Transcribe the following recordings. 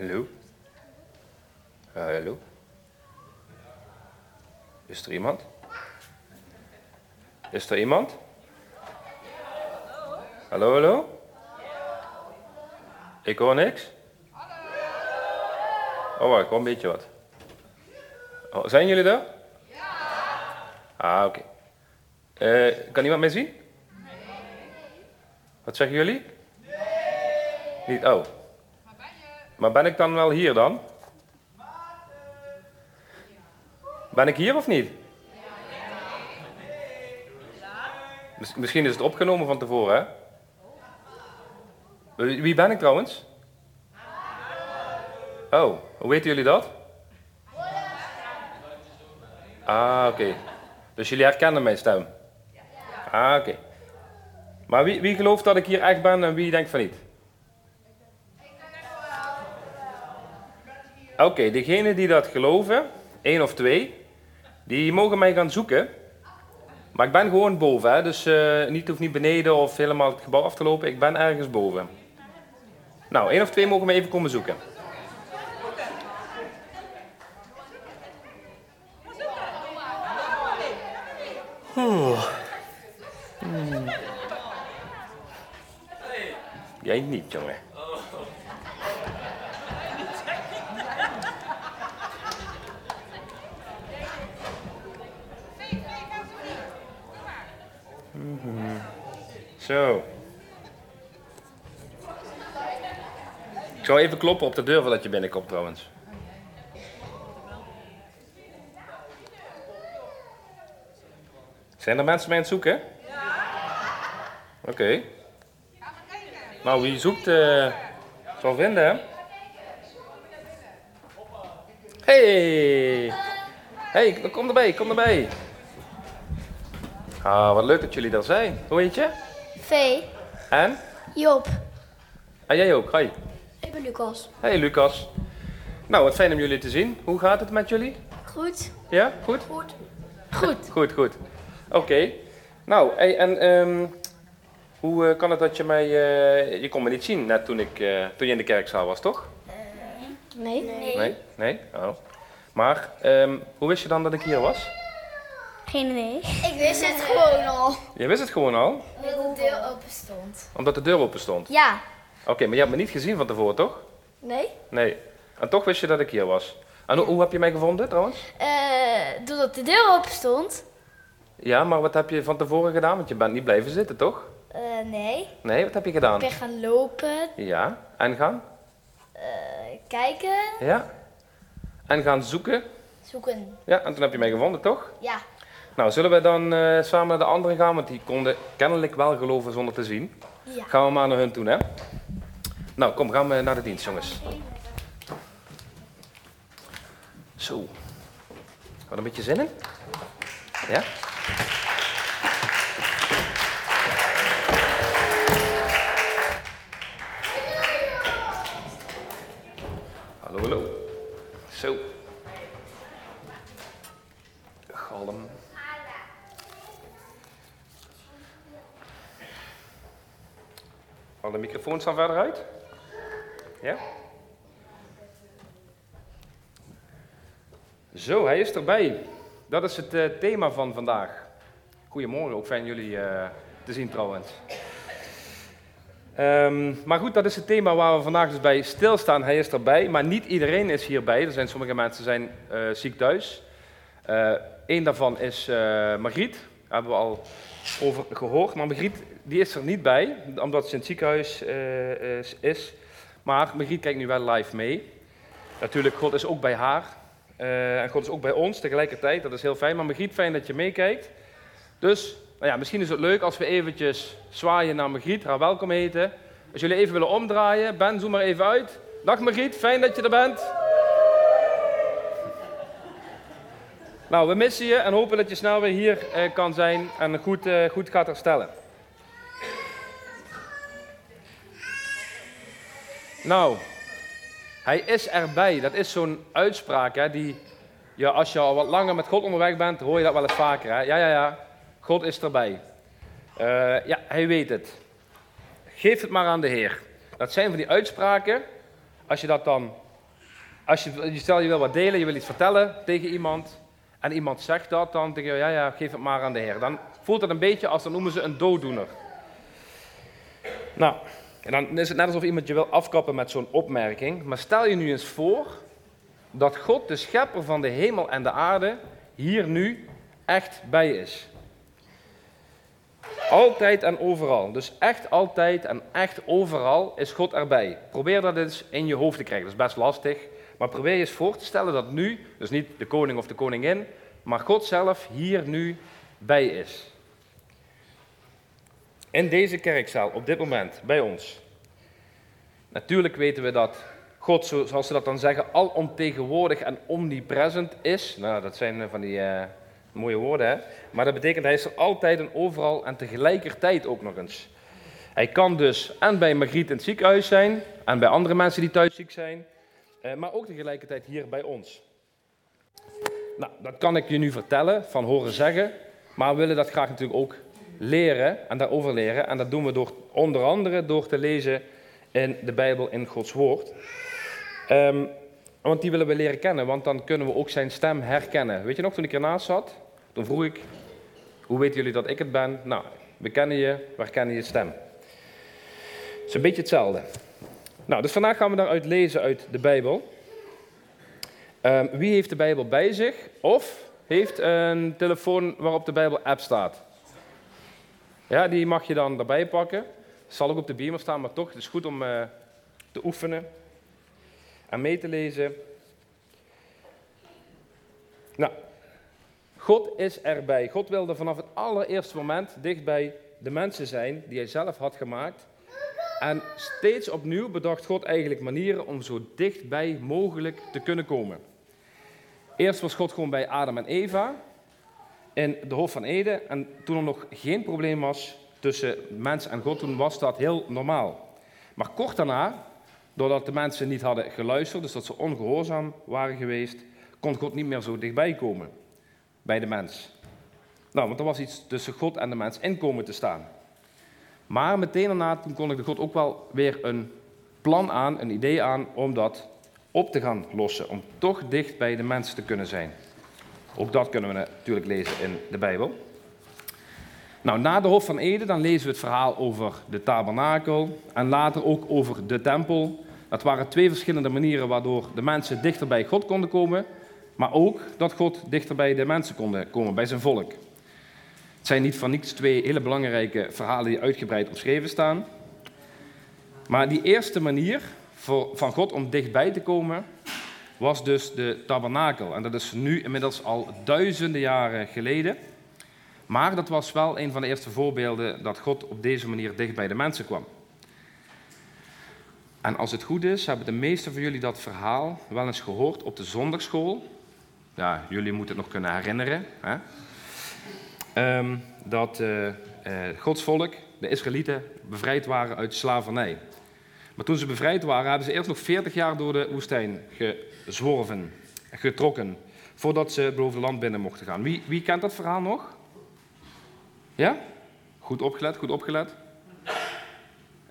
Hallo? Ja, hallo? Is er iemand? Is er iemand? Hallo, hallo? Ik hoor niks. Oh, ik hoor een beetje wat. Oh, zijn jullie er? Ah, oké. Eh, kan iemand mij zien? Wat zeggen jullie? Niet, oh. Maar ben ik dan wel hier dan? Ben ik hier of niet? Miss- Misschien is het opgenomen van tevoren, hè? Wie wie ben ik trouwens? Oh, hoe weten jullie dat? Ah, oké. Dus jullie herkennen mijn stem? Ah, oké. Maar wie, wie gelooft dat ik hier echt ben en wie denkt van niet? Oké, degenen die dat geloven, één of twee, die mogen mij gaan zoeken. Maar ik ben gewoon boven, hè? dus eh niet, hoeft niet beneden of helemaal het gebouw af te lopen. Ik ben ergens boven. Nou, één of twee mogen mij even komen zoeken. Hmm. Jij niet, jongen. Mhm. Zo. Ik zal even kloppen op de deur voordat je binnenkomt trouwens. Zijn er mensen mij aan het zoeken? Ja. Oké. Nou, wie zoekt, eh zal vinden, hè? Hey! Hey, kom erbij, kom erbij. Ah, wat leuk dat jullie er zijn. Hoe heet je? V. En? Job. En jij ook, hi. Lucas. Hey Lucas. Nou, wat fijn om jullie te zien. Hoe gaat het met jullie? Goed. Ja, goed? Goed. Goed. Goed, goed. Oké. Nou, hey, en ehm, hoe eh, kan het dat je mij... eh, je kon me niet zien net toen, ik, eh, toen je in de kerkzaal was, toch? Nee. Nee. Nee? Nee? Oh. Maar, ehm, hoe wist je dan dat ik hier was? Geen idee. Ik wist het gewoon al. Je wist het gewoon al, Dat de deur open stond. omdat de deur open stond. Ja. Oké, maar je hebt me niet gezien van tevoren, toch? Nee? Nee. En toch wist je dat ik hier was. En hoe, hoe heb je mij gevonden, trouwens? Eh, doordat de deur open stond. Ja, maar wat heb je van tevoren gedaan? Want je bent niet blijven zitten, toch? Eh, nee. Nee, wat heb je gedaan? Ik ben gaan lopen, Ja, en gaan? eh, kijken, Ja. En gaan zoeken? zoeken. Ja, en toen heb je mij gevonden, toch? Ja. Nou, zullen we dan samen naar de anderen gaan? Want die konden kennelijk wel geloven zonder te zien. Ja. Gaan we maar naar hun toe, hè? Nou, kom, gaan we naar de dienst, jongens. Zo. Wat een beetje zin in? Ja? Hallo, hallo. Zo. Galm. Alle microfoons staan verder uit? Ja? Zo, hij is erbij. Dat is het eh, thema van vandaag. Goedemorgen, ook fijn jullie eh, te zien trouwens. Ehm, maar goed, dat is het thema waar we vandaag dus bij stilstaan. Hij is erbij, maar niet iedereen is hierbij. Er zijn sommige mensen zijn eh, ziek thuis. Eén daarvan is Margriet, daar hebben we al over gehoord. Maar Margriet die is er niet bij, omdat ze in het ziekenhuis is, is. Maar Margriet kijkt nu wel live mee. Natuurlijk, God is ook bij haar. Eh, en God is ook bij ons tegelijkertijd. Dat is heel fijn. Maar Margriet, fijn dat je meekijkt. Dus, nou ja, misschien is het leuk als we eventjes zwaaien naar Margriet, haar welkom heten. Als jullie even willen omdraaien, Ben, zoom maar even uit. Dag Margriet, fijn dat je er bent. Nou, we missen je en hopen dat je snel weer hier eh, kan zijn en goed, eh, goed gaat herstellen. Nou, hij is erbij. Dat is zo'n uitspraak hè, die, ja, als je al wat langer met God onderweg bent, hoor je dat wel eens vaker. Hè? Ja, ja, ja, God is erbij. Eh, ja, hij weet het. Geef het maar aan de Heer. Dat zijn van die uitspraken, als je dat dan als je, stel je wil wat delen, je wil iets vertellen tegen iemand. En iemand zegt dat, dan denk je, ja, ja, geef het maar aan de Heer. Dan voelt het een beetje als, dan noemen ze een dooddoener. Nou, en dan is het net alsof iemand je wil afkappen met zo'n opmerking. Maar stel je nu eens voor dat God, de schepper van de hemel en de aarde, hier nu echt bij is. Altijd en overal. Dus echt altijd en echt overal is God erbij. Probeer dat eens in je hoofd te krijgen. Dat is best lastig. Maar probeer je eens voor te stellen dat nu, dus niet de koning of de koningin, maar God zelf hier nu bij is. In deze kerkzaal, op dit moment, bij ons. Natuurlijk weten we dat God, zoals ze dat dan zeggen, alomtegenwoordig en omnipresent is. Nou, dat zijn van die uh, mooie woorden, hè? Maar dat betekent hij is er altijd en overal en tegelijkertijd ook nog eens. Hij kan dus en bij Margriet in het ziekenhuis zijn, en bij andere mensen die thuis ziek zijn, uh, maar ook tegelijkertijd hier bij ons. Nou, dat kan ik je nu vertellen, van horen zeggen, maar we willen dat graag natuurlijk ook leren en daarover leren. En dat doen we door, onder andere door te lezen in de Bijbel, in Gods Woord. Um, want die willen we leren kennen, want dan kunnen we ook zijn stem herkennen. Weet je nog, toen ik ernaast zat, toen vroeg ik, hoe weten jullie dat ik het ben? Nou, we kennen je, we herkennen je stem. Het is een beetje hetzelfde. Nou, dus vandaag gaan we daaruit lezen uit de Bijbel. Um, wie heeft de Bijbel bij zich of heeft een telefoon waarop de Bijbel-app staat? Ja, die mag je dan erbij pakken. Zal ook op de beamer staan, maar toch, het is goed om uh, te oefenen en mee te lezen. Nou, God is erbij. God wilde vanaf het allereerste moment dicht bij de mensen zijn die hij zelf had gemaakt. En steeds opnieuw bedacht God eigenlijk manieren om zo dichtbij mogelijk te kunnen komen. Eerst was God gewoon bij Adam en Eva in de Hof van Eden. En toen er nog geen probleem was tussen mens en God, toen was dat heel normaal. Maar kort daarna Doordat de mensen niet hadden geluisterd, dus dat ze ongehoorzaam waren geweest, kon God niet meer zo dichtbij komen bij de mens. Nou, want er was iets tussen God en de mens in komen te staan. Maar meteen daarna toen kondigde God ook wel weer een plan aan, een idee aan om dat op te gaan lossen. Om toch dicht bij de mens te kunnen zijn. Ook dat kunnen we natuurlijk lezen in de Bijbel. Nou, na de Hof van Eden dan lezen we het verhaal over de tabernakel en later ook over de tempel. Dat waren twee verschillende manieren waardoor de mensen dichter bij God konden komen, maar ook dat God dichter bij de mensen kon komen, bij zijn volk. Het zijn niet van niets twee hele belangrijke verhalen die uitgebreid omschreven staan. Maar die eerste manier voor, van God om dichtbij te komen was dus de tabernakel. En dat is nu inmiddels al duizenden jaren geleden. Maar dat was wel een van de eerste voorbeelden dat God op deze manier dicht bij de mensen kwam. En als het goed is, hebben de meesten van jullie dat verhaal wel eens gehoord op de zondagschool. Ja, jullie moeten het nog kunnen herinneren. Hè? Ehm, dat uh, Gods volk, de Israëlieten, bevrijd waren uit slavernij. Maar toen ze bevrijd waren, hebben ze eerst nog 40 jaar door de woestijn gezworven, getrokken, voordat ze het land binnen mochten gaan. Wie, wie kent dat verhaal nog? Ja? Goed opgelet, goed opgelet.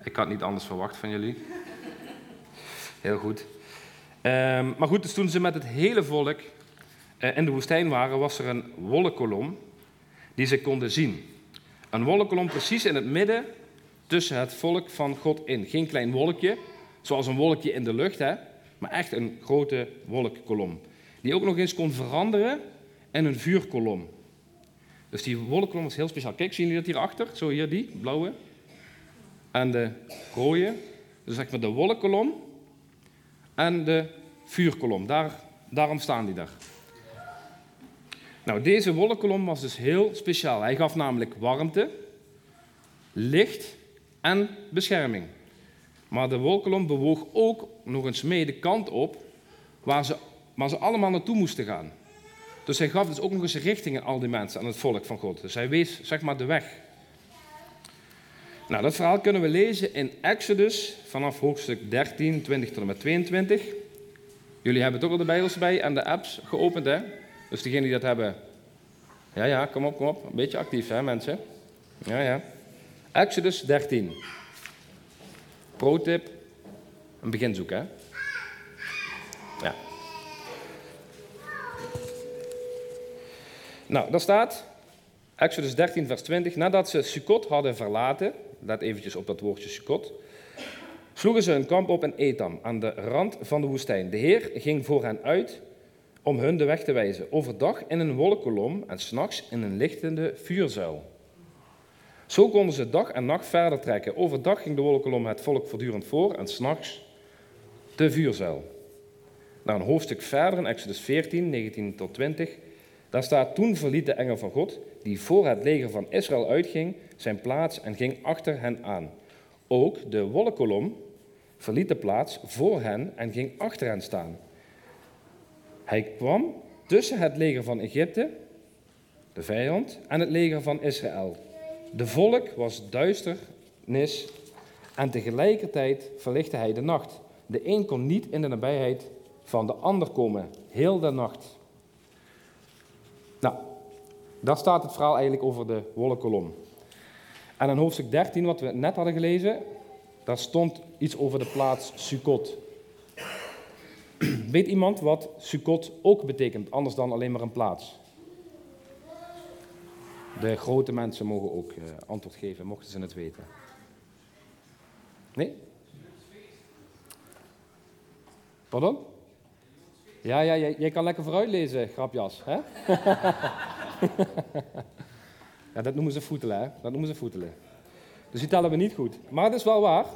Ik had niet anders verwacht van jullie. Heel goed. Um, maar goed, dus toen ze met het hele volk uh, in de woestijn waren, was er een wolkenkolom die ze konden zien. Een wolkenkolom precies in het midden tussen het volk van God in. Geen klein wolkje, zoals een wolkje in de lucht, hè, maar echt een grote wolkkolom. Die ook nog eens kon veranderen in een vuurkolom. Dus die wolkenkolom was heel speciaal. Kijk, zien jullie dat hierachter? Zo hier, die blauwe. En de rode. Dus zeg maar de wolkenkolom en de vuurkolom. Daar, daarom staan die daar. Nou, deze wolkenkolom was dus heel speciaal. Hij gaf namelijk warmte, licht en bescherming. Maar de wolkenkolom bewoog ook nog eens mee de kant op waar ze, waar ze allemaal naartoe moesten gaan. Dus hij gaf dus ook nog eens richting aan al die mensen, aan het volk van God. Dus hij wees, zeg maar, de weg. Nou, dat verhaal kunnen we lezen in Exodus vanaf hoofdstuk 13, 20 tot en met 22. Jullie hebben toch al de Bijbels bij en de apps geopend, hè? Dus degenen die dat hebben, ja, ja, kom op, kom op. Een beetje actief, hè, mensen? Ja, ja. Exodus 13. Pro-tip: een beginzoek, hè? Ja. Nou, daar staat, Exodus 13, vers 20. Nadat ze Sukkot hadden verlaten, let eventjes op dat woordje Sukkot, sloegen ze hun kamp op in Etam, aan de rand van de woestijn. De Heer ging voor hen uit om hun de weg te wijzen. Overdag in een wolkenkolom en s'nachts in een lichtende vuurzuil. Zo konden ze dag en nacht verder trekken. Overdag ging de wolkolom het volk voortdurend voor en s'nachts de vuurzuil. Naar een hoofdstuk verder in Exodus 14, 19 tot 20. Daar staat, toen verliet de engel van God, die voor het leger van Israël uitging, zijn plaats en ging achter hen aan. Ook de wolkolom verliet de plaats voor hen en ging achter hen staan. Hij kwam tussen het leger van Egypte, de vijand, en het leger van Israël. De volk was duisternis en tegelijkertijd verlichtte hij de nacht. De een kon niet in de nabijheid van de ander komen, heel de nacht. Nou, daar staat het verhaal eigenlijk over de wolkkolom. En in hoofdstuk 13, wat we net hadden gelezen, daar stond iets over de plaats Sukkot. Weet iemand wat Sukkot ook betekent, anders dan alleen maar een plaats? De grote mensen mogen ook uh, antwoord geven, mochten ze het weten. Nee? Pardon? Ja, ja jij, jij kan lekker vooruit lezen, grapjas. Hè? ja, dat noemen ze voetelen? Dat noemen ze voetelen. Dus die tellen we niet goed. Maar het is wel waar.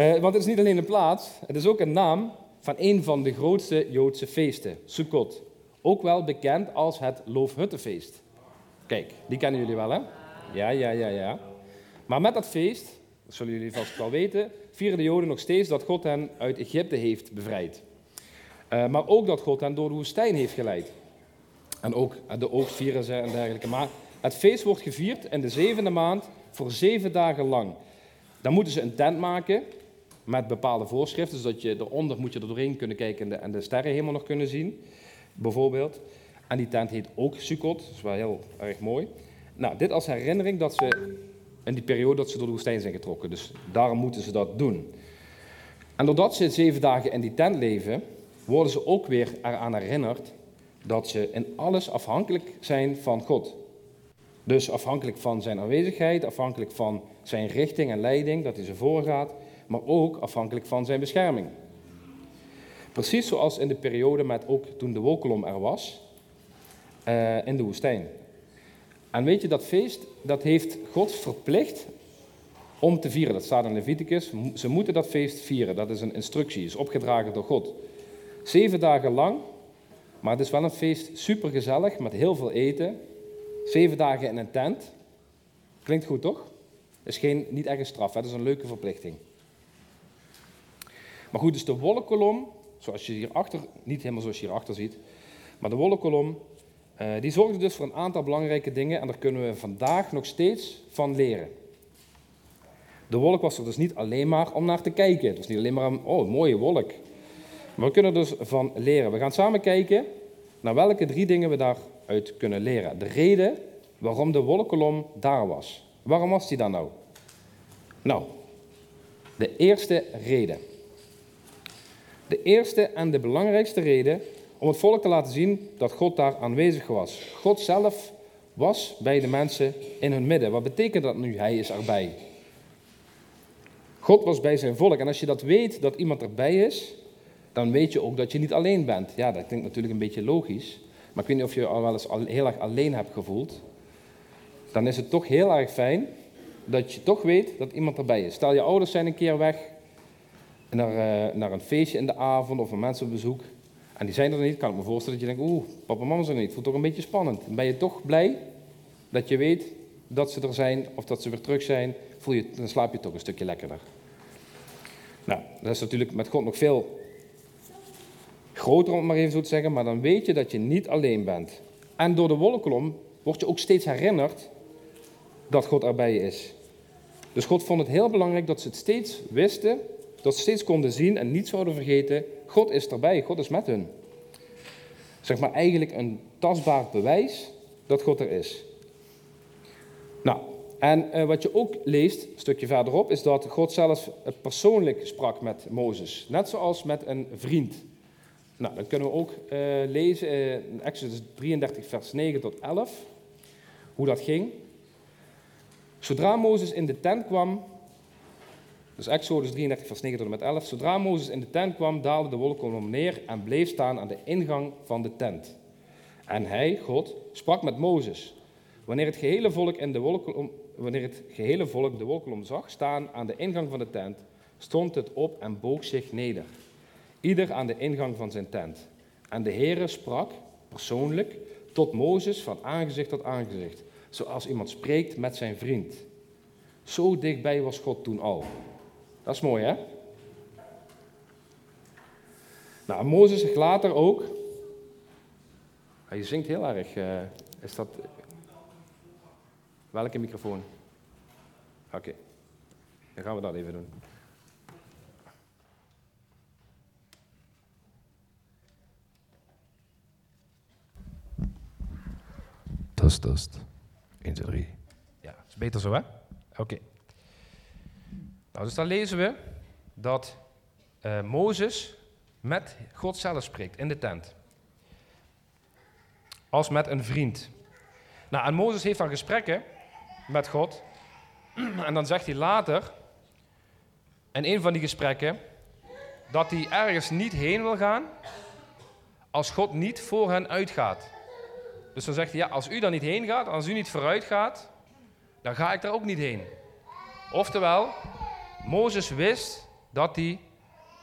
Uh, want het is niet alleen een plaats, het is ook een naam van een van de grootste Joodse feesten, Sukkot. Ook wel bekend als het Loofhuttenfeest. Kijk, die kennen jullie wel, hè? Ja, ja, ja, ja. Maar met dat feest, dat zullen jullie vast wel weten, vieren de Joden nog steeds dat God hen uit Egypte heeft bevrijd. Uh, maar ook dat God hen door de woestijn heeft geleid. En ook de oogst vieren en dergelijke. Maar het feest wordt gevierd in de zevende maand voor zeven dagen lang. Dan moeten ze een tent maken met bepaalde voorschriften, zodat je eronder moet je er doorheen kunnen kijken en de, en de sterren helemaal nog kunnen zien, bijvoorbeeld. En die tent heet ook Sukkot, dat is wel heel erg mooi. Nou, dit als herinnering dat ze in die periode dat ze door de woestijn zijn getrokken. Dus daarom moeten ze dat doen. En doordat ze zeven dagen in die tent leven, worden ze ook weer eraan herinnerd dat ze in alles afhankelijk zijn van God. Dus afhankelijk van zijn aanwezigheid, afhankelijk van zijn richting en leiding, dat hij ze voorgaat, maar ook afhankelijk van zijn bescherming. Precies zoals in de periode met ook toen de wolkolom er was, uh, in de woestijn. En weet je, dat feest, dat heeft God verplicht om te vieren. Dat staat in Leviticus. Ze moeten dat feest vieren. Dat is een instructie, is opgedragen door God. Zeven dagen lang, maar het is wel een feest supergezellig met heel veel eten. Zeven dagen in een tent. Klinkt goed, toch? Is geen, niet echt een straf, het is een leuke verplichting. Maar goed, dus de wolkenkolom, zoals je hierachter, niet helemaal zoals je hierachter ziet, maar de wolkenkolom, uh, die zorgde dus voor een aantal belangrijke dingen en daar kunnen we vandaag nog steeds van leren. De wolk was er dus niet alleen maar om naar te kijken. Het was niet alleen maar een oh, mooie wolk. Maar we kunnen er dus van leren. We gaan samen kijken naar welke drie dingen we daaruit kunnen leren. De reden waarom de wolkolom daar was. Waarom was die daar nou? Nou, de eerste reden. De eerste en de belangrijkste reden om het volk te laten zien dat God daar aanwezig was. God zelf was bij de mensen in hun midden. Wat betekent dat nu? Hij is erbij. God was bij zijn volk. En als je dat weet, dat iemand erbij is, dan weet je ook dat je niet alleen bent. Ja, dat klinkt natuurlijk een beetje logisch. Maar ik weet niet of je al wel eens heel erg alleen hebt gevoeld. Dan is het toch heel erg fijn dat je toch weet dat iemand erbij is. Stel je ouders zijn een keer weg naar, uh, naar een feestje in de avond of een mensenbezoek. En die zijn er niet. Kan ik me voorstellen dat je denkt, oeh, papa en mama zijn er niet. Voelt toch een beetje spannend. Ben je toch blij dat je weet dat ze er zijn of dat ze weer terug zijn. Voel je, dan slaap je toch een stukje lekkerder. Nou, dat is natuurlijk met God nog veel groter, om het maar even zo te zeggen. Maar dan weet je dat je niet alleen bent. En door de wolkolom word je ook steeds herinnerd dat God erbij is. Dus God vond het heel belangrijk dat ze het steeds wisten, dat ze steeds konden zien en niet zouden vergeten, God is erbij, God is met hun. Zeg maar eigenlijk een tastbaar bewijs dat God er is. Nou, en uh, wat je ook leest, een stukje verderop, is dat God zelf persoonlijk sprak met Mozes. Net zoals met een vriend. Nou, dat kunnen we ook uh, lezen in Exodus 33, vers 9 tot 11, hoe dat ging. Zodra Mozes in de tent kwam, dus Exodus 33, vers 9 tot en met 11. Zodra Mozes in de tent kwam, daalde de wolkolom neer en bleef staan aan de ingang van de tent. En hij, God, sprak met Mozes. Wanneer het gehele volk, in de wolkolom, wanneer het gehele volk de wolkolom zag staan aan de ingang van de tent, stond het op en boog zich neder. Ieder aan de ingang van zijn tent. En de Heere sprak persoonlijk tot Mozes van aangezicht tot aangezicht, zoals iemand spreekt met zijn vriend. Zo dichtbij was God toen al. Dat is mooi, hè? Nou, Mozes zegt later ook. Hij zingt heel erg. Uh, is dat. Welke microfoon? Oké, dan gaan we dat even doen. Test, test. 1, 2, 3. Ja, is beter zo, hè? Oké. Nou, dus dan lezen we dat uh, Mozes met God zelf spreekt in de tent. Als met een vriend. Nou, en Mozes heeft dan gesprekken met God. En dan zegt hij later, in een van die gesprekken, dat hij ergens niet heen wil gaan als God niet voor hen uitgaat. Dus dan zegt hij, ja, als u daar niet heen gaat, als u niet vooruit gaat, dan ga ik daar ook niet heen. Oftewel, Mozes wist dat hij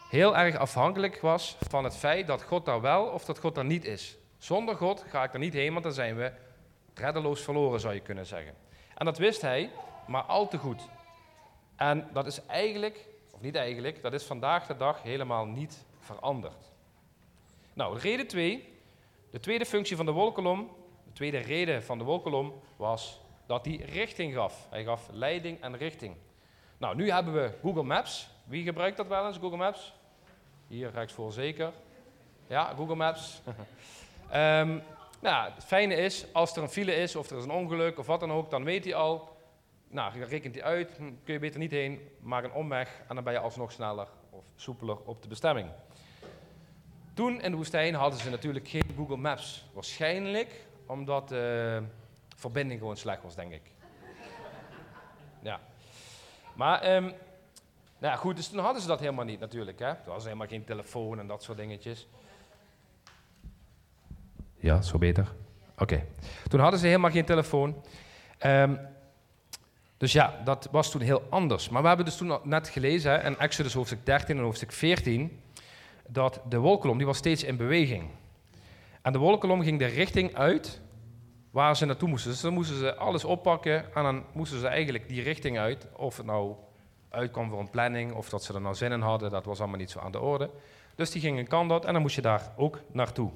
heel erg afhankelijk was van het feit dat God daar wel of dat God daar niet is. Zonder God ga ik er niet heen, want dan zijn we reddeloos verloren, zou je kunnen zeggen. En dat wist hij, maar al te goed. En dat is eigenlijk, of niet eigenlijk, dat is vandaag de dag helemaal niet veranderd. Nou, reden 2. De tweede functie van de wolkolom, de tweede reden van de wolkolom was dat hij richting gaf. Hij gaf leiding en richting. Nou, nu hebben we Google Maps. Wie gebruikt dat wel eens, Google Maps? Hier rechtsvoor zeker. Ja, Google Maps. um, nou, het fijne is, als er een file is of er is een ongeluk of wat dan ook, dan weet hij al, nou, rekent hij uit, hm, kun je beter niet heen, maak een omweg en dan ben je alsnog sneller of soepeler op de bestemming. Toen in de woestijn hadden ze natuurlijk geen Google Maps. Waarschijnlijk omdat de verbinding gewoon slecht was, denk ik. Maar, um, nou ja, goed, dus toen hadden ze dat helemaal niet natuurlijk. Hè? Toen was helemaal geen telefoon en dat soort dingetjes. Ja, zo beter. Oké. Toen hadden ze helemaal geen telefoon. Um, dus ja, dat was toen heel anders. Maar we hebben dus toen net gelezen hè, in Exodus hoofdstuk 13 en hoofdstuk 14 dat de wolkolom die was steeds in beweging. En de wolkolom ging de richting uit waar ze naartoe moesten. Dus dan moesten ze alles oppakken en dan moesten ze eigenlijk die richting uit. Of het nou uitkwam voor een planning of dat ze er nou zin in hadden, dat was allemaal niet zo aan de orde. Dus die gingen kan dat en dan moest je daar ook naartoe.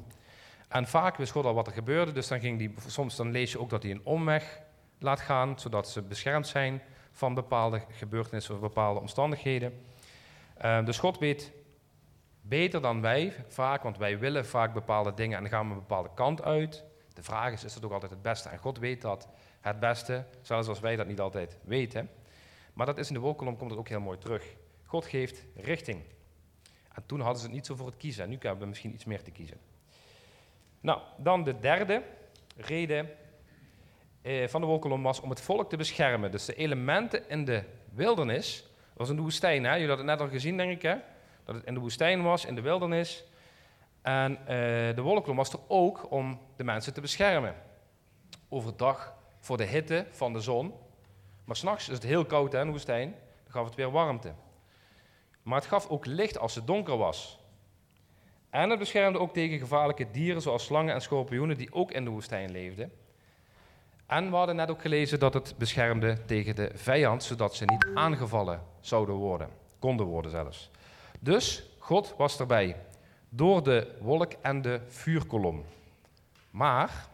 En vaak wist God al wat er gebeurde, dus dan ging die, soms dan lees je ook dat hij een omweg laat gaan, zodat ze beschermd zijn van bepaalde gebeurtenissen of bepaalde omstandigheden. Uh, dus God weet beter dan wij vaak, want wij willen vaak bepaalde dingen en dan gaan we een bepaalde kant uit. De vraag is, is dat ook altijd het beste? En God weet dat het beste, zelfs als wij dat niet altijd weten. Maar dat is in de wolkolom komt het ook heel mooi terug. God geeft richting. En toen hadden ze het niet zo voor het kiezen. En nu hebben we misschien iets meer te kiezen. Nou, dan de derde reden eh, van de wolkolom was om het volk te beschermen. Dus de elementen in de wildernis, was in de woestijn. Hè? Jullie hadden het net al gezien, denk ik. Hè? Dat het in de woestijn was, in de wildernis. En uh, de wolkolom was er ook om de mensen te beschermen. Overdag voor de hitte van de zon. Maar s'nachts is het heel koud in de woestijn. Dan gaf het weer warmte. Maar het gaf ook licht als het donker was. En het beschermde ook tegen gevaarlijke dieren zoals slangen en schorpioenen die ook in de woestijn leefden. En we hadden net ook gelezen dat het beschermde tegen de vijand, zodat ze niet aangevallen zouden worden, konden worden zelfs. Dus God was erbij, door de wolk en de vuurkolom. Maar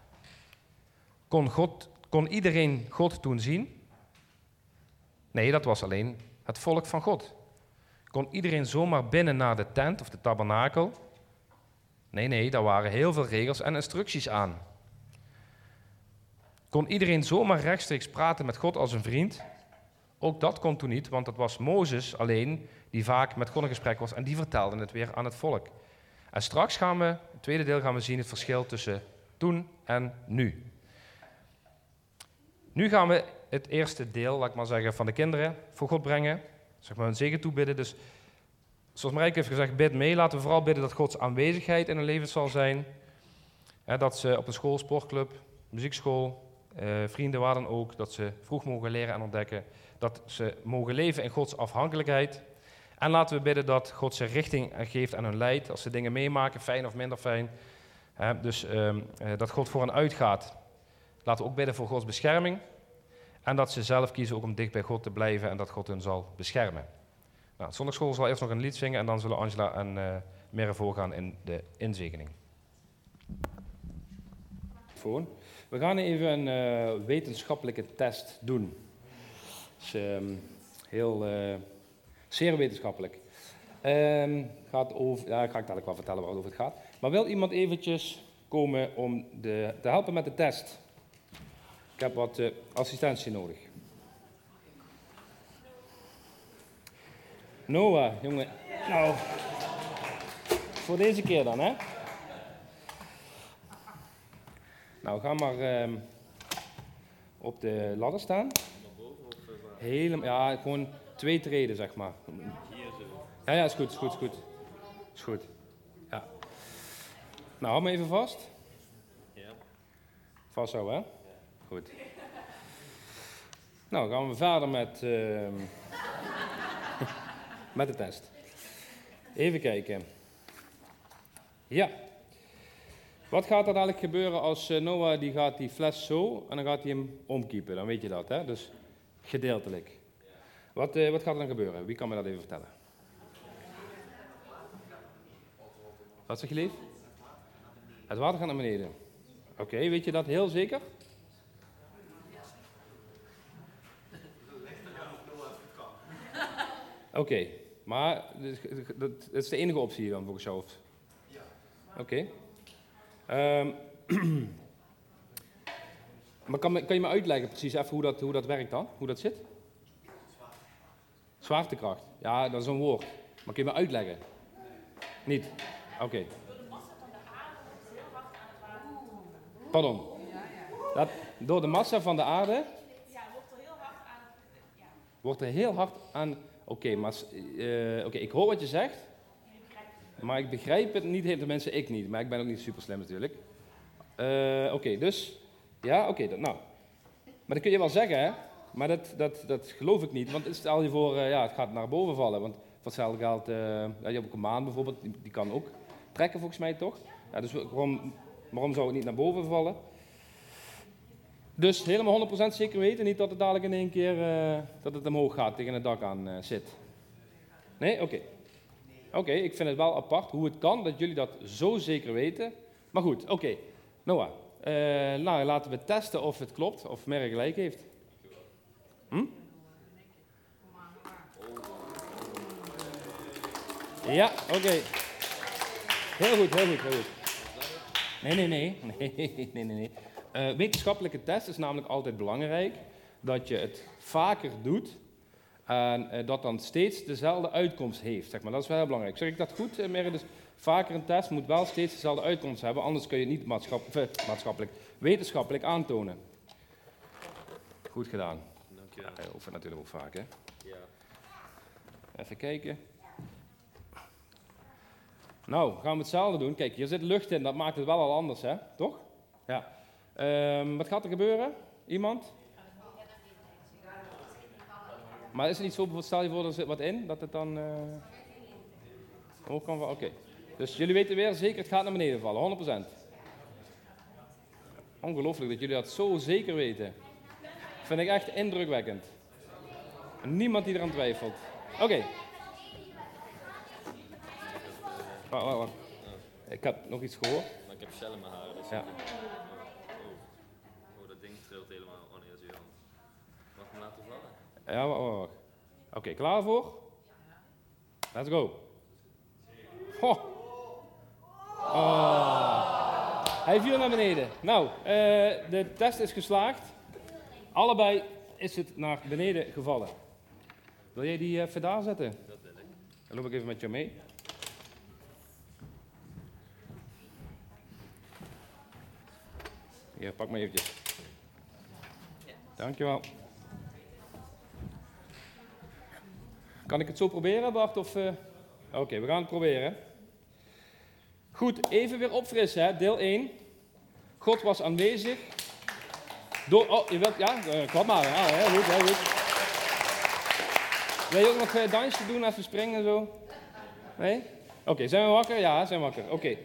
kon, God, kon iedereen God toen zien? Nee, dat was alleen het volk van God. Kon iedereen zomaar binnen naar de tent of de tabernakel? Nee, nee, daar waren heel veel regels en instructies aan. Kon iedereen zomaar rechtstreeks praten met God als een vriend? Ook dat kon toen niet, want dat was Mozes alleen die vaak met God in gesprek was en die vertelde het weer aan het volk. En straks gaan we, het tweede deel gaan we zien het verschil tussen toen en nu. Nu gaan we het eerste deel, laat ik maar zeggen, van de kinderen voor God brengen. Zeg maar een zegen toebidden. Dus zoals Marijke heeft gezegd, bid mee. Laten we vooral bidden dat Gods aanwezigheid in hun leven zal zijn. dat ze op een school, sportclub, muziekschool, eh, vrienden, waar dan ook, dat ze vroeg mogen leren en ontdekken. Dat ze mogen leven in Gods afhankelijkheid. En laten we bidden dat God ze richting geeft aan hun leid. Als ze dingen meemaken, fijn of minder fijn. dus ehm, eh, dat God voor hen uitgaat. Laten we ook bidden voor Gods bescherming. En dat ze zelf kiezen ook om dicht bij God te blijven en dat God hen zal beschermen. Nou, zondagschool zal eerst nog een lied zingen en dan zullen Angela en uh, voorgaan in de inzegening. We gaan even een wetenschappelijke test doen. Dus, um, heel, uh, zeer wetenschappelijk. Um, gaat over, ja, ga ik dadelijk wel vertellen waarover het gaat. Maar wil iemand eventjes komen om de, te helpen met de test? Ik heb wat uh, assistentie nodig. Noah, jongen. Nou, voor deze keer dan, hè? Nou, ga maar uh, op de ladder staan. Helemaal, ja, gewoon twee treden, zeg maar. Ja, ja, is goed, is goed, is goed. Is goed. Ja. Nou, hou me even vast. Ja. Vast zo, hè? Goed. Nou, gaan we verder met, uh, met de test. Even kijken. Ja. Wat gaat er dadelijk gebeuren als eh, Noah die gaat die fles zo en dan gaat hij hem omkiepen? Dan weet je dat, hè? Dus gedeeltelijk. Wat, uh, wat gaat er dan gebeuren? Wie kan me dat even vertellen? Wat zeg je lief? Het water gaat naar beneden. Oké, weet je dat heel zeker? Oké, maar dat is de enige optie dan volgens jou? Ja. Oké. Um, maar kan, kan, je me uitleggen precies even hoe dat, hoe dat werkt dan? Hoe dat zit? Zwaartekracht. Ja, dat is een woord. Maar kun je me uitleggen? Niet? Oké. Okay. Pardon? Dat, door de massa van de aarde? Ja, wordt er heel hard aan. Ja. Wordt er heel hard aan. Oké, ik hoor wat je zegt. Maar ik begrijp het niet helemaal, mensen ik niet, maar ik ben ook niet super slim natuurlijk. Uh, oké, dus, ja, oké, nou. Maar dat kun je wel zeggen, hè. Maar dat, dat, dat geloof ik niet, want stel je voor, uh, ja, het gaat naar boven vallen. Want voor hetzelfde geld, ja, je hebt ook een maan bijvoorbeeld, die, kan ook trekken volgens mij, toch? Ja, dus waarom, waarom zou het niet naar boven vallen? Dus helemaal 100% zeker weten, niet dat het dadelijk in één keer dat het omhoog gaat, tegen het dak aan zit. Nee? Oké. Oké, ik vind het wel apart hoe het kan dat jullie dat zo zeker weten. Maar goed, oké. Noah, nou, laten we testen of het klopt, of Mer gelijk heeft. Hm? Ja, oké. Heel goed, heel goed. Nee, nee, nee. nee, nee, nee, Uh, wetenschappelijke test is namelijk altijd belangrijk. Dat je het vaker doet en uh, dat dan steeds dezelfde uitkomst heeft. Zeg maar. Dat is wel heel belangrijk. Zeg ik dat goed, uh, Dus vaker een test moet wel steeds dezelfde uitkomst hebben, anders kun je het niet maatschappelijk wetenschappelijk aantonen. Goed gedaan. Ja, hij oefent natuurlijk ook vaak, hè? Ja. Even kijken. Nou, gaan we hetzelfde doen. Kijk, hier zit lucht in, dat maakt het wel al anders, hè? Toch? Ja. Um, wat gaat er gebeuren? Iemand? Maar is er niet zo, stel je voor, er zit wat in, dat het dan uh, kan vallen? Oké. Dus jullie weten weer zeker, het gaat naar beneden vallen, 100%. Ongelooflijk dat jullie dat zo zeker weten. Vind ik echt indrukwekkend. Niemand die eraan twijfelt. Oké. Okay. Wacht, wacht, wacht. Ik heb nog iets gehoord. Maar ik heb shell in mijn haren. Dus ja. oh. oh, dat ding trilt helemaal. Oh nee, dat is je hand. Mag ik hem laten vallen? Ja, wacht, wacht. Oké, okay, klaar voor? Let's go. Oh. Hij viel naar beneden. Nou, uh, de test is geslaagd. Allebei is het naar beneden gevallen. Wil jij die eh, even daar zetten? Dat wil ik. Dan loop ik even met jou mee. Hier, pak maar eventjes. Dankjewel. Kan ik het zo proberen, Bart? Of. Eh? Oké, we gaan het proberen. Goed, even weer opfrissen, hè? deel 1. God was aanwezig, door, oh, je wilt, ja, uh, klap maar. Ja, heel goed, heel goed. Wil je ook nog een dansje doen, even springen en zo? Nee? Oké, zijn we wakker? Ja, zijn we wakker. Oké.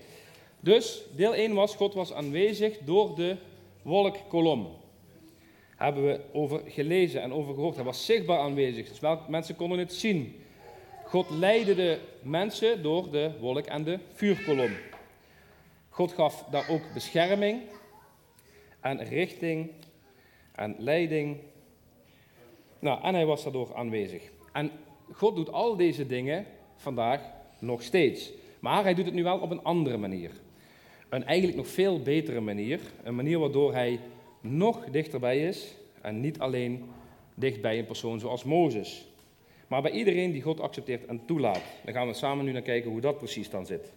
Dus, deel 1 was, God was aanwezig door de wolkkolom. Hebben we over gelezen en over gehoord. Hij was zichtbaar aanwezig, dus wel, mensen konden het zien. God leidde de mensen door de wolk en de vuurkolom. God gaf daar ook bescherming en richting en leiding. Nou, en hij was daardoor aanwezig. En God doet al deze dingen vandaag nog steeds. Maar hij doet het nu wel op een andere manier. Een eigenlijk nog veel betere manier. Een manier waardoor hij nog dichterbij is en niet alleen dicht bij een persoon zoals Mozes. Maar bij iedereen die God accepteert en toelaat. Dan gaan we samen nu naar kijken hoe dat precies dan zit.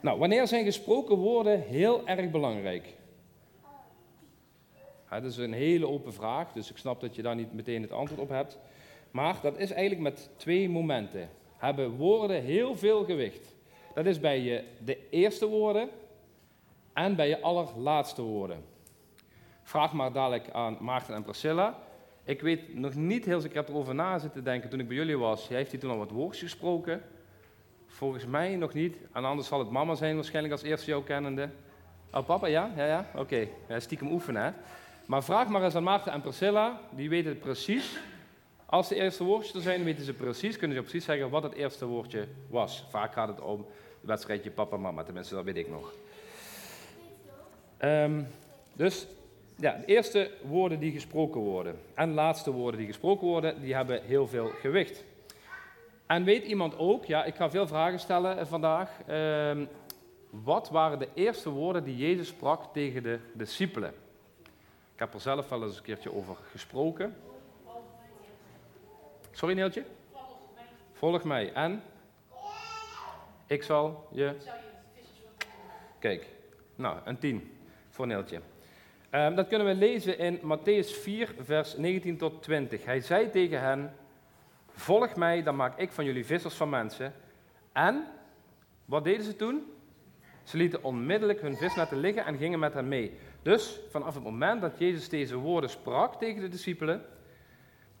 Nou, wanneer zijn gesproken woorden heel erg belangrijk? Dat is een hele open vraag, dus ik snap dat je daar niet meteen het antwoord op hebt. Maar dat is eigenlijk met twee momenten. Hebben woorden heel veel gewicht. Dat is bij je de eerste woorden en bij je allerlaatste woorden. Vraag maar dadelijk aan Maarten en Priscilla. Ik weet nog niet heel zeker, ik heb erover na zitten denken toen ik bij jullie was. Heeft hij toen al wat woordjes gesproken? Volgens mij nog niet. En anders zal het mama zijn waarschijnlijk als eerste jou kennende. Oh, papa, ja? Ja, ja? Oké. Okay. Stiekem oefenen, hè? Maar vraag maar eens aan Maarten en Priscilla. Die weten het precies. Als de eerste woordjes er zijn, weten ze precies, kunnen ze precies zeggen wat het eerste woordje was. Vaak gaat het om het wedstrijdje papa-mama, tenminste, dat weet ik nog. Um, dus ja, de eerste woorden die gesproken worden en laatste woorden die gesproken worden, die hebben heel veel gewicht. En weet iemand ook, ja, ik ga veel vragen stellen vandaag. Um, wat waren de eerste woorden die Jezus sprak tegen de discipelen? Ik heb er zelf wel eens een keertje over gesproken. Sorry Neeltje? Volg mij. En? Ik zal je... Kijk, nou, een tien voor Neeltje. Um, dat kunnen we lezen in Matthäus 4, vers 19 tot 20. Hij zei tegen hen, volg mij, dan maak ik van jullie vissers van mensen. En, wat deden ze toen? Ze lieten onmiddellijk hun visnetten liggen en gingen met hem mee. Dus vanaf het moment dat Jezus deze woorden sprak tegen de discipelen,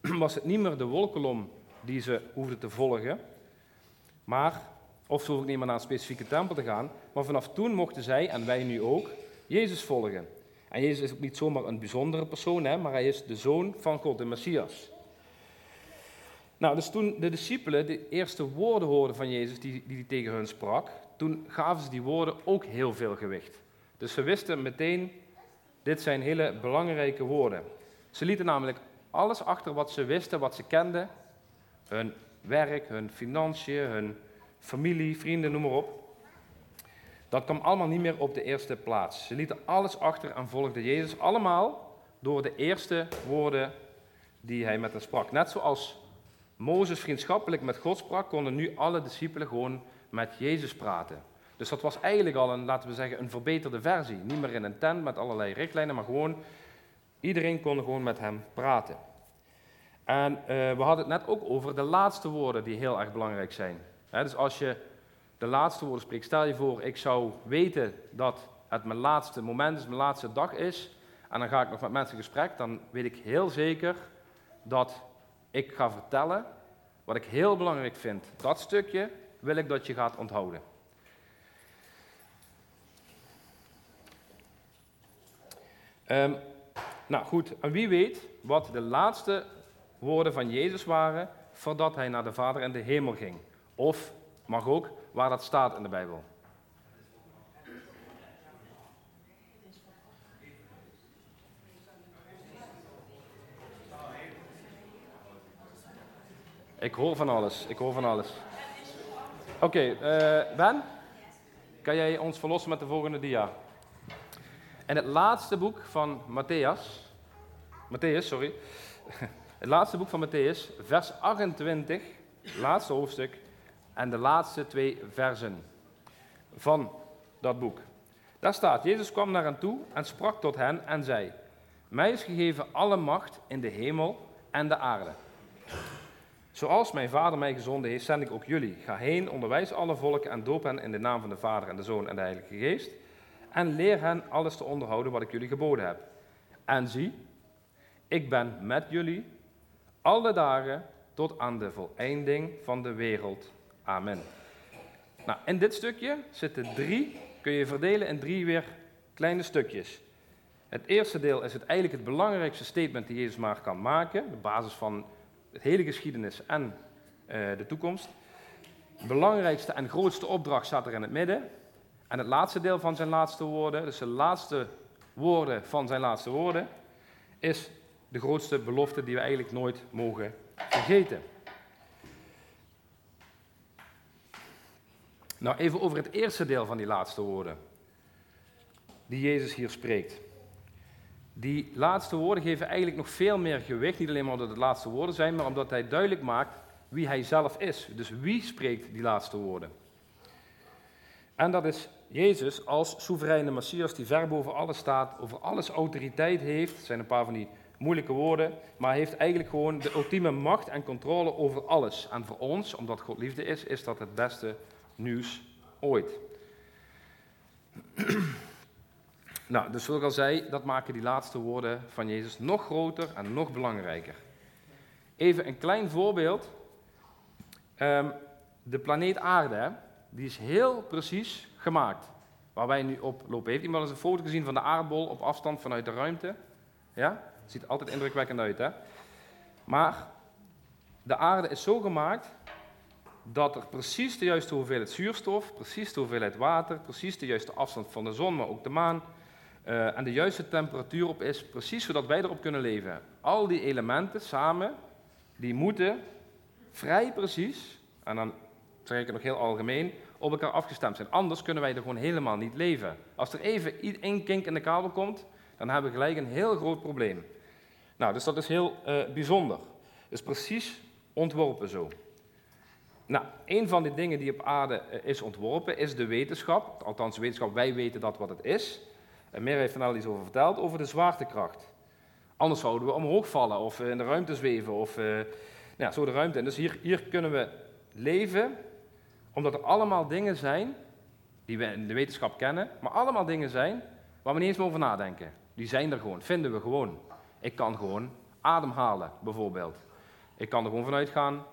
was het niet meer de wolkolom die ze hoefden te volgen, maar, of ze hoefden niet meer naar een specifieke tempel te gaan, maar vanaf toen mochten zij, en wij nu ook, Jezus volgen. En Jezus is ook niet zomaar een bijzondere persoon, hè, maar hij is de zoon van God, de Messias. Nou, dus toen de discipelen de eerste woorden hoorden van Jezus die, die hij tegen hun sprak, toen gaven ze die woorden ook heel veel gewicht. Dus ze wisten meteen, dit zijn hele belangrijke woorden. Ze lieten namelijk alles achter wat ze wisten, wat ze kenden. Hun werk, hun financiën, hun familie, vrienden, noem maar op. Dat kwam allemaal niet meer op de eerste plaats. Ze lieten alles achter en volgden Jezus allemaal door de eerste woorden die hij met hen sprak. Net zoals Mozes vriendschappelijk met God sprak, konden nu alle discipelen gewoon met Jezus praten. Dus dat was eigenlijk al een, laten we zeggen, een verbeterde versie. Niet meer in een tent met allerlei richtlijnen, maar gewoon Iedereen kon gewoon met hem praten. En uh, we hadden het net ook over de laatste woorden die heel erg belangrijk zijn. dus als je de laatste woorden spreekt, stel je voor, ik zou weten dat het mijn laatste moment is, mijn laatste dag is, en dan ga ik nog met mensen in gesprek, dan weet ik heel zeker dat ik ga vertellen wat ik heel belangrijk vind. Dat stukje wil ik dat je gaat onthouden. Um, nou goed, en wie weet wat de laatste woorden van Jezus waren voordat hij naar de Vader en de hemel ging. Of, mag ook, waar dat staat in de Bijbel. Ik hoor van alles, ik hoor van alles. Oké, uh, Ben, kan jij ons verlossen met de volgende dia? En het laatste boek van Matthäus, Matthäus, sorry, het laatste boek van Matthäus, vers 28, laatste hoofdstuk, en de laatste twee versen van dat boek. Daar staat, Jezus kwam naar hen toe en sprak tot hen en zei, mij is gegeven alle macht in de hemel en de aarde. Zoals mijn vader mij gezonden heeft, zend ik ook jullie. Ga heen, onderwijs alle volken en doop hen in de naam van de Vader en de Zoon en de Heilige Geest. En leer hen alles te onderhouden wat ik jullie geboden heb. En zie, ik ben met jullie alle dagen tot aan de voleinding van de wereld. Amen. Nou, in dit stukje zitten drie, kun je verdelen in drie weer kleine stukjes. Het eerste deel is het eigenlijk het belangrijkste statement die Jezus maar kan maken, de basis van de hele geschiedenis en uh, de toekomst. De belangrijkste en grootste opdracht staat er in het midden. En het laatste deel van zijn laatste woorden, dus de laatste woorden van zijn laatste woorden, is de grootste belofte die we eigenlijk nooit mogen vergeten. Nou, even over het eerste deel van die laatste woorden, die Jezus hier spreekt. Die laatste woorden geven eigenlijk nog veel meer gewicht, niet alleen maar omdat het laatste woorden zijn, maar omdat hij duidelijk maakt wie hij zelf is. Dus wie spreekt die laatste woorden? En dat is Jezus als soevereine Messias die ver boven alles staat, over alles autoriteit heeft. Het zijn een paar van die moeilijke woorden, maar heeft eigenlijk gewoon de ultieme macht en controle over alles. En voor ons, omdat God liefde is, is dat het beste nieuws ooit. nou, dus zoals ik al zei, dat maken die laatste woorden van Jezus nog groter en nog belangrijker. Even een klein voorbeeld. Ehm, de planeet Aarde, die is heel precies gemaakt. Waar wij nu op lopen. Heeft iemand eens een foto gezien van de aardbol op afstand vanuit de ruimte? Ja? Ziet altijd indrukwekkend uit, hè? Maar de aarde is zo gemaakt dat er precies de juiste hoeveelheid zuurstof, precies de hoeveelheid water, precies de juiste afstand van de zon, maar ook de maan, uh, en de juiste temperatuur op is, precies zodat wij erop kunnen leven. Al die elementen samen, die moeten vrij precies, en dan zeg ik het nog heel algemeen, op elkaar afgestemd zijn. Anders kunnen wij er gewoon helemaal niet leven. Als er even één kink in de kabel komt, dan hebben we gelijk een heel groot probleem. Nou, dus dat is heel uh, bijzonder. Dus precies ontworpen zo. Nou, een van de dingen die op aarde eh, is ontworpen is de wetenschap. Althans, wetenschap, wij weten dat wat het is. En Meer heeft al iets over verteld, over de zwaartekracht. Anders zouden we omhoog vallen of in de ruimte zweven of nou, zo de ruimte in. Dus hier, hier kunnen we leven, omdat er allemaal dingen zijn die we in de wetenschap kennen, maar allemaal dingen zijn waar we niet eens over nadenken. Die zijn er gewoon, vinden we gewoon. Ik kan gewoon ademhalen, bijvoorbeeld. Ik kan er gewoon vanuit gaan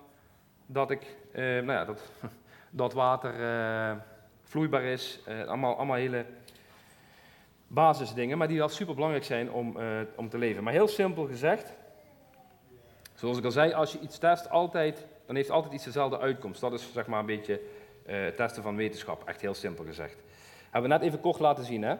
dat, ik, eh, nou ja, dat, dat water eh, vloeibaar is. Eh, allemaal, allemaal hele basisdingen, maar die wel super belangrijk zijn om, eh, om te leven. Maar heel simpel gezegd, zoals ik al zei, als je iets test, altijd, dan heeft altijd iets dezelfde uitkomst. Dat is zeg maar een beetje uh, testen van wetenschap, echt heel simpel gezegd. Hebben we net even kort laten zien, hè?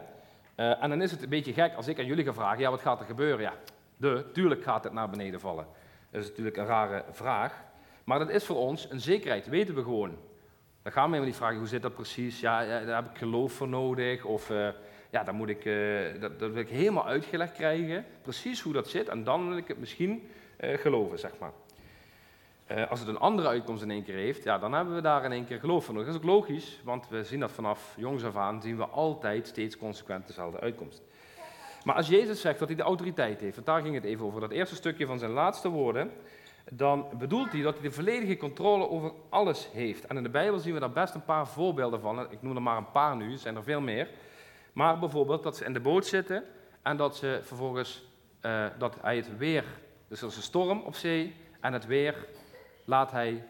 Uh, en dan is het een beetje gek als ik aan jullie ga vragen, ja, wat gaat er gebeuren? Ja, de, tuurlijk gaat het naar beneden vallen. Dat is natuurlijk een rare vraag. Maar dat is voor ons een zekerheid, weten we gewoon. Dan gaan we helemaal niet vragen, hoe zit dat precies? Ja, daar heb ik geloof voor nodig. Of uh, ja, dan moet ik, dat, dat, wil ik helemaal uitgelegd krijgen. Precies hoe dat zit. En dan wil ik het misschien geloven, zeg maar. Als het een andere uitkomst in één keer heeft, ja, dan hebben we daar in één keer geloof nodig. Dat is ook logisch, want we zien dat vanaf jongs af aan, zien we altijd steeds consequent dezelfde uitkomst. Maar als Jezus zegt dat hij de autoriteit heeft, want daar ging het even over, dat eerste stukje van zijn laatste woorden, dan bedoelt hij dat hij de volledige controle over alles heeft. En in de Bijbel zien we daar best een paar voorbeelden van. Ik noem er maar een paar nu, er zijn er veel meer. Maar bijvoorbeeld dat ze in de boot zitten en dat ze vervolgens, uh, dat hij het weer, dus is een storm op zee en het weer laat hij,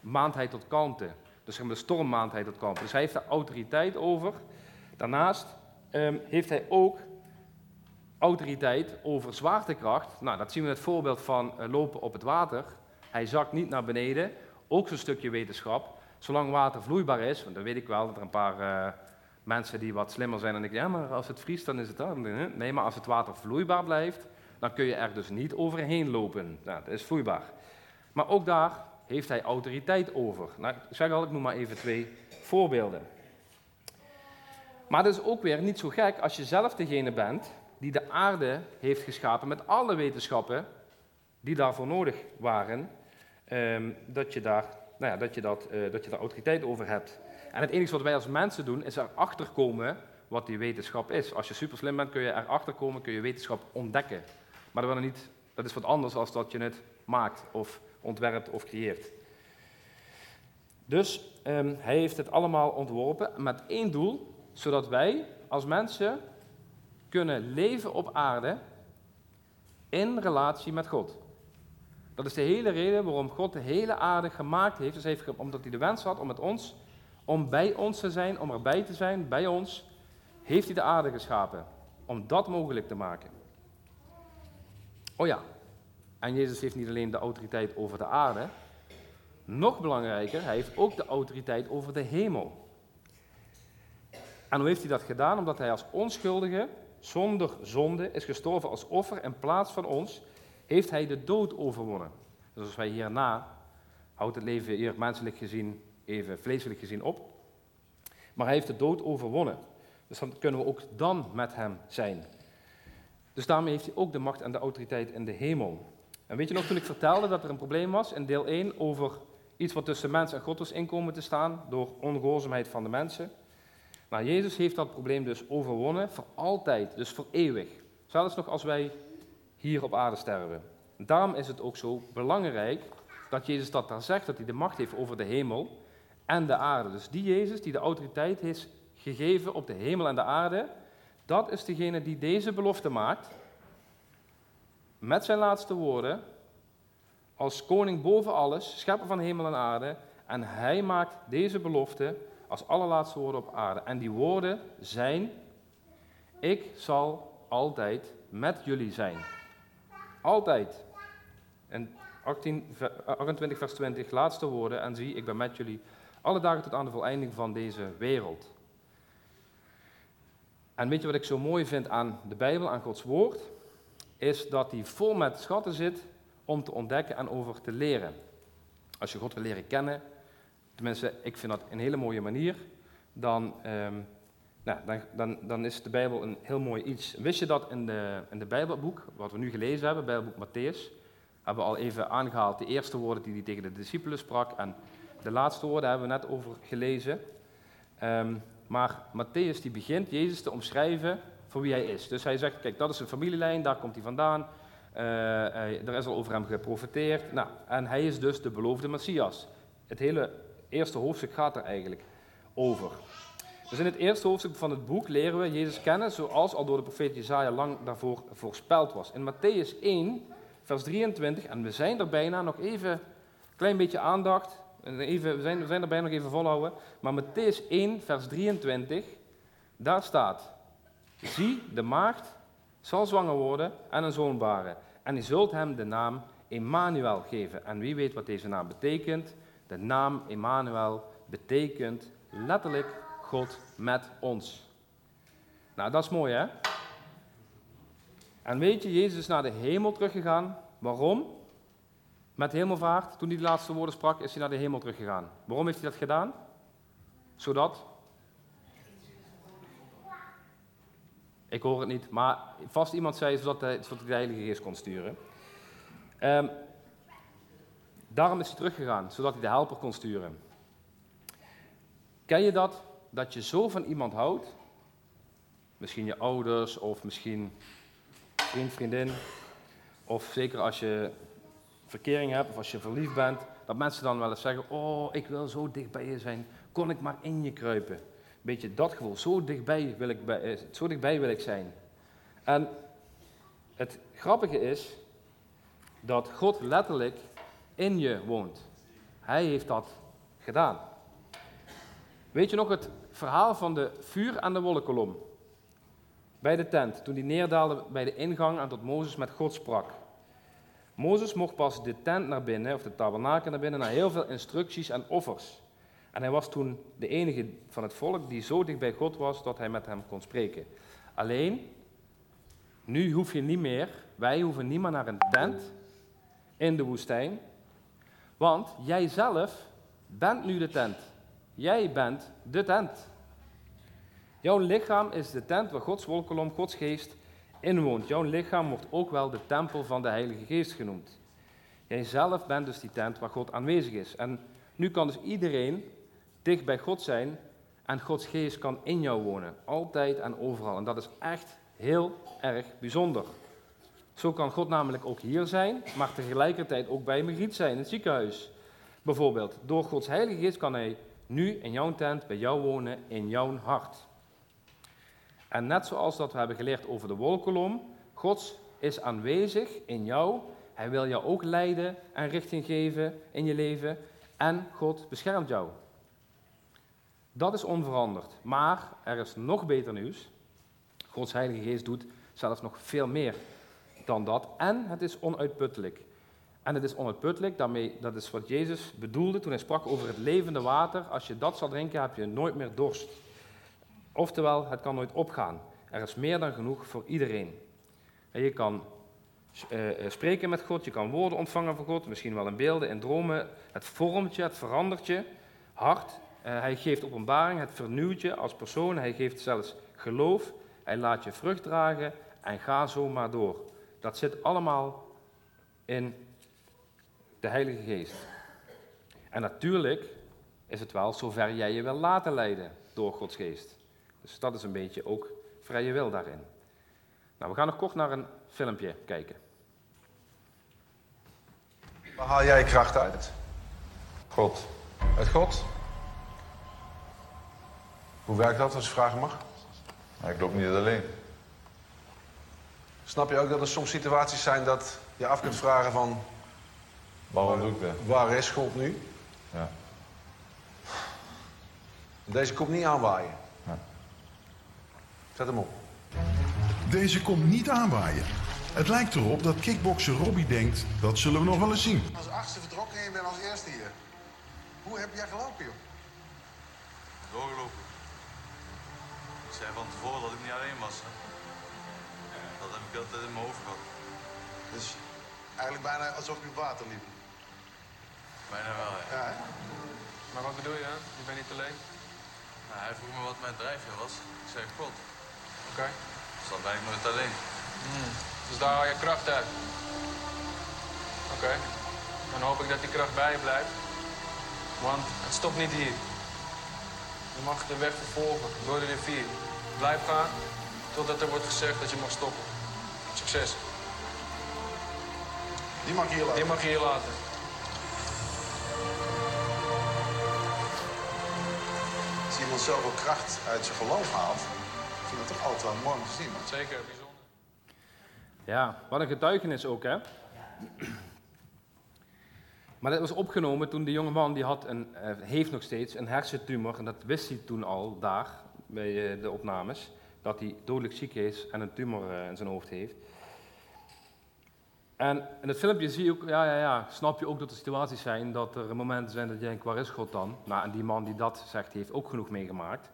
maand tot kalmte. Dus de storm maand tot kalmte. Dus hij heeft daar autoriteit over. Daarnaast um, heeft hij ook autoriteit over zwaartekracht. Nou, dat zien we in het voorbeeld van uh, lopen op het water. Hij zakt niet naar beneden. Ook zo'n stukje wetenschap. Zolang water vloeibaar is, want dan weet ik wel dat er een paar uh, mensen die wat slimmer zijn en ik ja, maar als het vriest dan is het dan. Nee, maar als het water vloeibaar blijft, dan kun je er dus niet overheen lopen. Nou, dat is vloeibaar. Maar ook daar heeft hij autoriteit over. Nou, ik zeg al, ik noem maar even twee voorbeelden. Maar dat is ook weer niet zo gek als je zelf degene bent die de aarde heeft geschapen met alle wetenschappen die daarvoor nodig waren, um, dat, je daar, nou ja, dat, je dat, uh, dat je daar autoriteit over hebt. En het enige wat wij als mensen doen, is erachter komen wat die wetenschap is. Als je super slim bent, kun je erachter komen, kun je wetenschap ontdekken. Maar dat, niet, dat is wat anders dan dat je het maakt of ontwerpt of creëert. Dus um, hij heeft het allemaal ontworpen met één doel, zodat wij als mensen kunnen leven op aarde in relatie met God. Dat is de hele reden waarom God de hele aarde gemaakt heeft. Dus heeft omdat hij de wens had om met ons, om bij ons te zijn, om erbij te zijn, bij ons, heeft hij de aarde geschapen. Om dat mogelijk te maken. Oh ja, en Jezus heeft niet alleen de autoriteit over de aarde. Nog belangrijker, hij heeft ook de autoriteit over de hemel. En hoe heeft hij dat gedaan? Omdat hij als onschuldige, zonder zonde, is gestorven als offer in plaats van ons heeft hij de dood overwonnen. Dus als wij hierna, houdt het leven hier menselijk gezien, even vleeselijk gezien op. Maar hij heeft de dood overwonnen. Dus dan kunnen we ook dan met hem zijn. Dus daarmee heeft hij ook de macht en de autoriteit in de hemel. En weet je nog, toen ik vertelde dat er een probleem was in deel 1 over iets wat tussen mens en God was inkomen te staan door ongehoorzaamheid van de mensen. Nou, Jezus heeft dat probleem dus overwonnen voor altijd, dus voor eeuwig. Zelfs nog als wij hier op aarde sterven. Daarom is het ook zo belangrijk dat Jezus dat daar zegt, dat hij de macht heeft over de hemel en de aarde. Dus die Jezus die de autoriteit heeft gegeven op de hemel en de aarde, dat is degene die deze belofte maakt met zijn laatste woorden, als koning boven alles, schepper van hemel en aarde, en hij maakt deze belofte als allerlaatste woorden op aarde. En die woorden zijn, ik zal altijd met jullie zijn. Altijd. En 18, 28 vers 20, laatste woorden. En zie, ik ben met jullie alle dagen tot aan de voleinding van deze wereld. En weet je wat ik zo mooi vind aan de Bijbel, aan Gods woord? Is dat die vol met schatten zit om te ontdekken en over te leren. Als je God wil leren kennen, tenminste, ik vind dat een hele mooie manier, dan um, nou, dan, dan, dan, is de Bijbel een heel mooi iets. Wist je dat in de, in de Bijbelboek, wat we nu gelezen hebben, Bijbelboek Matthäus, hebben we al even aangehaald de eerste woorden die hij tegen de discipelen sprak en de laatste woorden hebben we net over gelezen. Um, maar Matthäus die begint Jezus te omschrijven voor wie hij is. Dus hij zegt, kijk, dat is een familielijn, daar komt hij vandaan. Uh, er is al over hem geprofeteerd. Nou, en hij is dus de beloofde Messias. Het hele eerste hoofdstuk gaat er eigenlijk over. Dus in het eerste hoofdstuk van het boek leren we Jezus kennen zoals al door de profeet Jezaja lang daarvoor voorspeld was. In Matthäus 1, vers 23, en we zijn er bijna nog even, een klein beetje aandacht, even, we, zijn, we zijn er bijna nog even volhouden, maar Matthäus 1, vers 23, daar staat, zie, de maagd zal zwanger worden en een zoon baren, en je zult hem de naam Emmanuel geven. En wie weet wat deze naam betekent? De naam Emmanuel betekent letterlijk God met ons. Nou, dat is mooi hè? En weet je, Jezus is naar de hemel teruggegaan. Waarom? Met hemelvaart, toen hij de laatste woorden sprak, is hij naar de hemel teruggegaan. Waarom heeft hij dat gedaan? Zodat. Ik hoor het niet, maar vast iemand zei zodat hij, de Heilige Geest kon sturen. Um, daarom is hij teruggegaan, zodat hij de helper kon sturen. Ken je dat? dat je zo van iemand houdt, misschien je ouders of misschien vriend, vriendin, of zeker als je verkering hebt of als je verliefd bent, dat mensen dan wel eens zeggen, oh, ik wil zo dicht bij je zijn, kon ik maar in je kruipen. Beetje dat gevoel, zo dichtbij wil ik, bij, eh, zo dichtbij wil ik zijn. En het grappige is dat God letterlijk in je woont. Hij heeft dat gedaan. Weet je nog het verhaal van de vuur aan de wolkenkolom? Bij de tent, toen die neerdaalde bij de ingang en tot Mozes met God sprak. Mozes mocht pas de tent naar binnen, of de tabernakel naar binnen, na heel veel instructies en offers. En hij was toen de enige van het volk die zo dicht bij God was dat hij met hem kon spreken. Alleen, nu hoef je niet meer, wij hoeven niet meer naar een tent in de woestijn, want jij zelf bent nu de tent. Jij bent de tent. Jouw lichaam is de tent waar Gods wolkolom, Gods geest inwoont. Jouw lichaam wordt ook wel de tempel van de Heilige Geest genoemd. Jij zelf bent dus die tent waar God aanwezig is. En nu kan dus iedereen dicht bij God zijn En Gods geest kan in jou wonen, altijd en overal. En dat is echt heel erg bijzonder. Zo kan God namelijk ook hier zijn, maar tegelijkertijd ook bij Margriet zijn, in het ziekenhuis. Bijvoorbeeld, door Gods Heilige Geest kan Hij nu in jouw tent, bij jou wonen, in jouw hart. En net zoals dat we hebben geleerd over de wolkolom, God is aanwezig in jou. Hij wil jou ook leiden en richting geven in je leven. En God beschermt jou. Dat is onveranderd. Maar er is nog beter nieuws. Gods Heilige Geest doet zelfs nog veel meer dan dat. En het is onuitputtelijk. En het is onuitputtelijk, daarmee, dat is wat Jezus bedoelde toen hij sprak over het levende water. Als je dat zal drinken, heb je nooit meer dorst. Oftewel, het kan nooit opgaan. Er is meer dan genoeg voor iedereen. En je kan uh, spreken met God, je kan woorden ontvangen van God, misschien wel in beelden, in dromen. Het vormt je, het verandert je hart. Uh, hij geeft openbaring, het vernieuwt je als persoon. Hij geeft zelfs geloof. Hij laat je vrucht dragen en ga zo maar door. Dat zit allemaal in de Heilige Geest. En natuurlijk is het wel zover jij je wil laten leiden door Gods Geest. Dus dat is een beetje ook vrije wil daarin. Nou, we gaan nog kort naar een filmpje kijken. Waar haal jij je kracht uit? God. Uit God? Hoe werkt dat als je vragen mag? ik loop niet alleen. Snap je ook dat er soms situaties zijn dat je af kunt vragen van... Waarom doe ik dat? Waar is God nu? Ja. Deze komt niet aanwaaien. Ja. Zet hem op. Deze komt niet aanwaaien. Het lijkt erop dat kickbokser Robbie denkt, dat zullen we nog wel eens zien. Als achtste vertrokken en je bent als eerste hier. Hoe heb jij gelopen, joh? Doorgelopen. Ik zei van tevoren dat ik niet alleen was. Hè? Dat heb ik altijd in mijn hoofd gehad. Dus eigenlijk bijna alsof je op water liep. Bijna wel, ja. Ja, hè? Maar wat bedoel je? Je bent niet alleen? Nou, hij vroeg me wat mijn drijfveer was. Ik zei God. Oké. Dus dan ben ik nooit alleen. Dus daar haal je kracht uit. Oké. Dan hoop ik dat die kracht bij je blijft. Want het stopt niet hier. Je mag de weg vervolgen door de rivier. Blijf gaan totdat er wordt gezegd dat je mag stoppen. Succes. Die mag hier laten. Die mag je hier laten. Als iemand zoveel kracht uit zijn geloof haalt, vind ik het toch altijd wel mooi om te zien. Zeker, bijzonder. Ja, wat een getuigenis ook, hè? Maar dat was opgenomen toen de jonge man, die had een, eh, heeft nog steeds een hersentumor. En dat wist hij toen al daar, bij eh, de opnames. Dat hij dodelijk ziek is en een tumor eh, in zijn hoofd heeft. En in het filmpje zie je ook, ja, ja, ja, snap je ook dat er situaties zijn dat er momenten zijn dat je denkt, waar is God dan? Nou, en die man die dat zegt, heeft ook genoeg meegemaakt.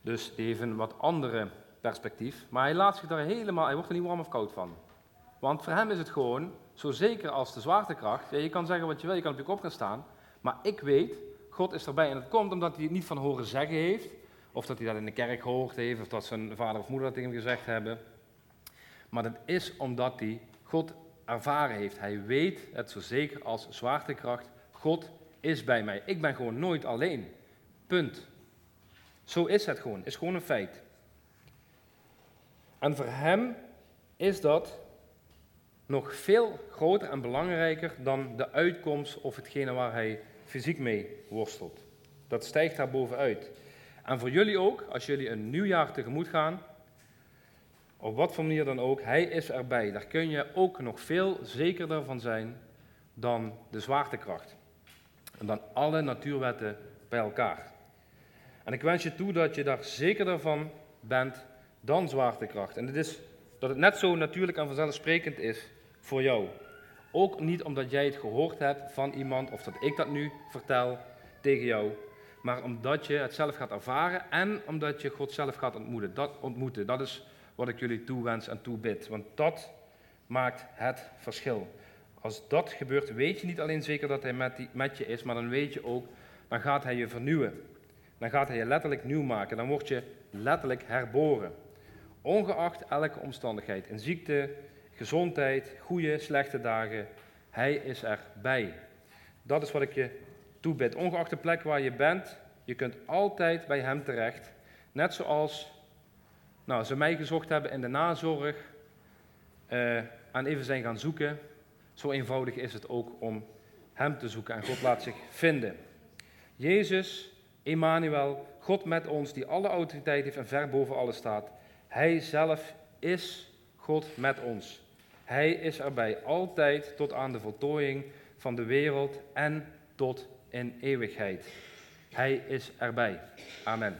Dus een wat andere perspectief. Maar hij laat zich daar helemaal, hij wordt er niet warm of koud van. Want voor hem is het gewoon, zo zeker als de zwaartekracht, je kan zeggen wat je wil, je kan op je kop gaan staan, maar ik weet, God is erbij. En dat komt omdat hij het niet van horen zeggen heeft, of dat hij dat in de kerk gehoord heeft, of dat zijn vader of moeder dat tegen hem gezegd hebben. Maar dat is omdat hij God ervaren heeft. Hij weet het zo zeker als zwaartekracht. God is bij mij. Ik ben gewoon nooit alleen. Punt. Zo is het gewoon. Is gewoon een feit. En voor hem is dat nog veel groter en belangrijker dan de uitkomst of hetgene waar hij fysiek mee worstelt. Dat stijgt daar bovenuit. En voor jullie ook, als jullie een nieuw jaar tegemoet gaan, op wat voor manier dan ook, hij is erbij. Daar kun je ook nog veel zekerder van zijn dan de zwaartekracht. En dan alle natuurwetten bij elkaar. En ik wens je toe dat je daar zekerder van bent dan zwaartekracht. En is dat het net zo natuurlijk en vanzelfsprekend is voor jou. Ook niet omdat jij het gehoord hebt van iemand of dat ik dat nu vertel tegen jou, maar omdat je het zelf gaat ervaren en omdat je God zelf gaat ontmoeten. Dat, ontmoeten. dat is wat ik jullie toewens en toebid, want dat maakt het verschil. Als dat gebeurt, weet je niet alleen zeker dat hij met, met je is, maar dan weet je ook, dan gaat hij je vernieuwen. Dan gaat hij je letterlijk nieuw maken. Dan word je letterlijk herboren. Ongeacht elke omstandigheid, in ziekte, gezondheid, goede, slechte dagen, hij is erbij. Dat is wat ik je toebid. Ongeacht de plek waar je bent, Je kunt altijd bij Hem terecht. Net zoals nou, ze mij gezocht hebben in de nazorg, uh, en even zijn gaan zoeken. Zo eenvoudig is het ook om Hem te zoeken en God laat zich vinden. Jezus, Emmanuel, God met ons, die alle autoriteit heeft en ver boven alles staat. Hij zelf is God met ons. Hij is erbij, altijd tot aan de voltooiing van de wereld en tot in eeuwigheid. Hij is erbij. Amen.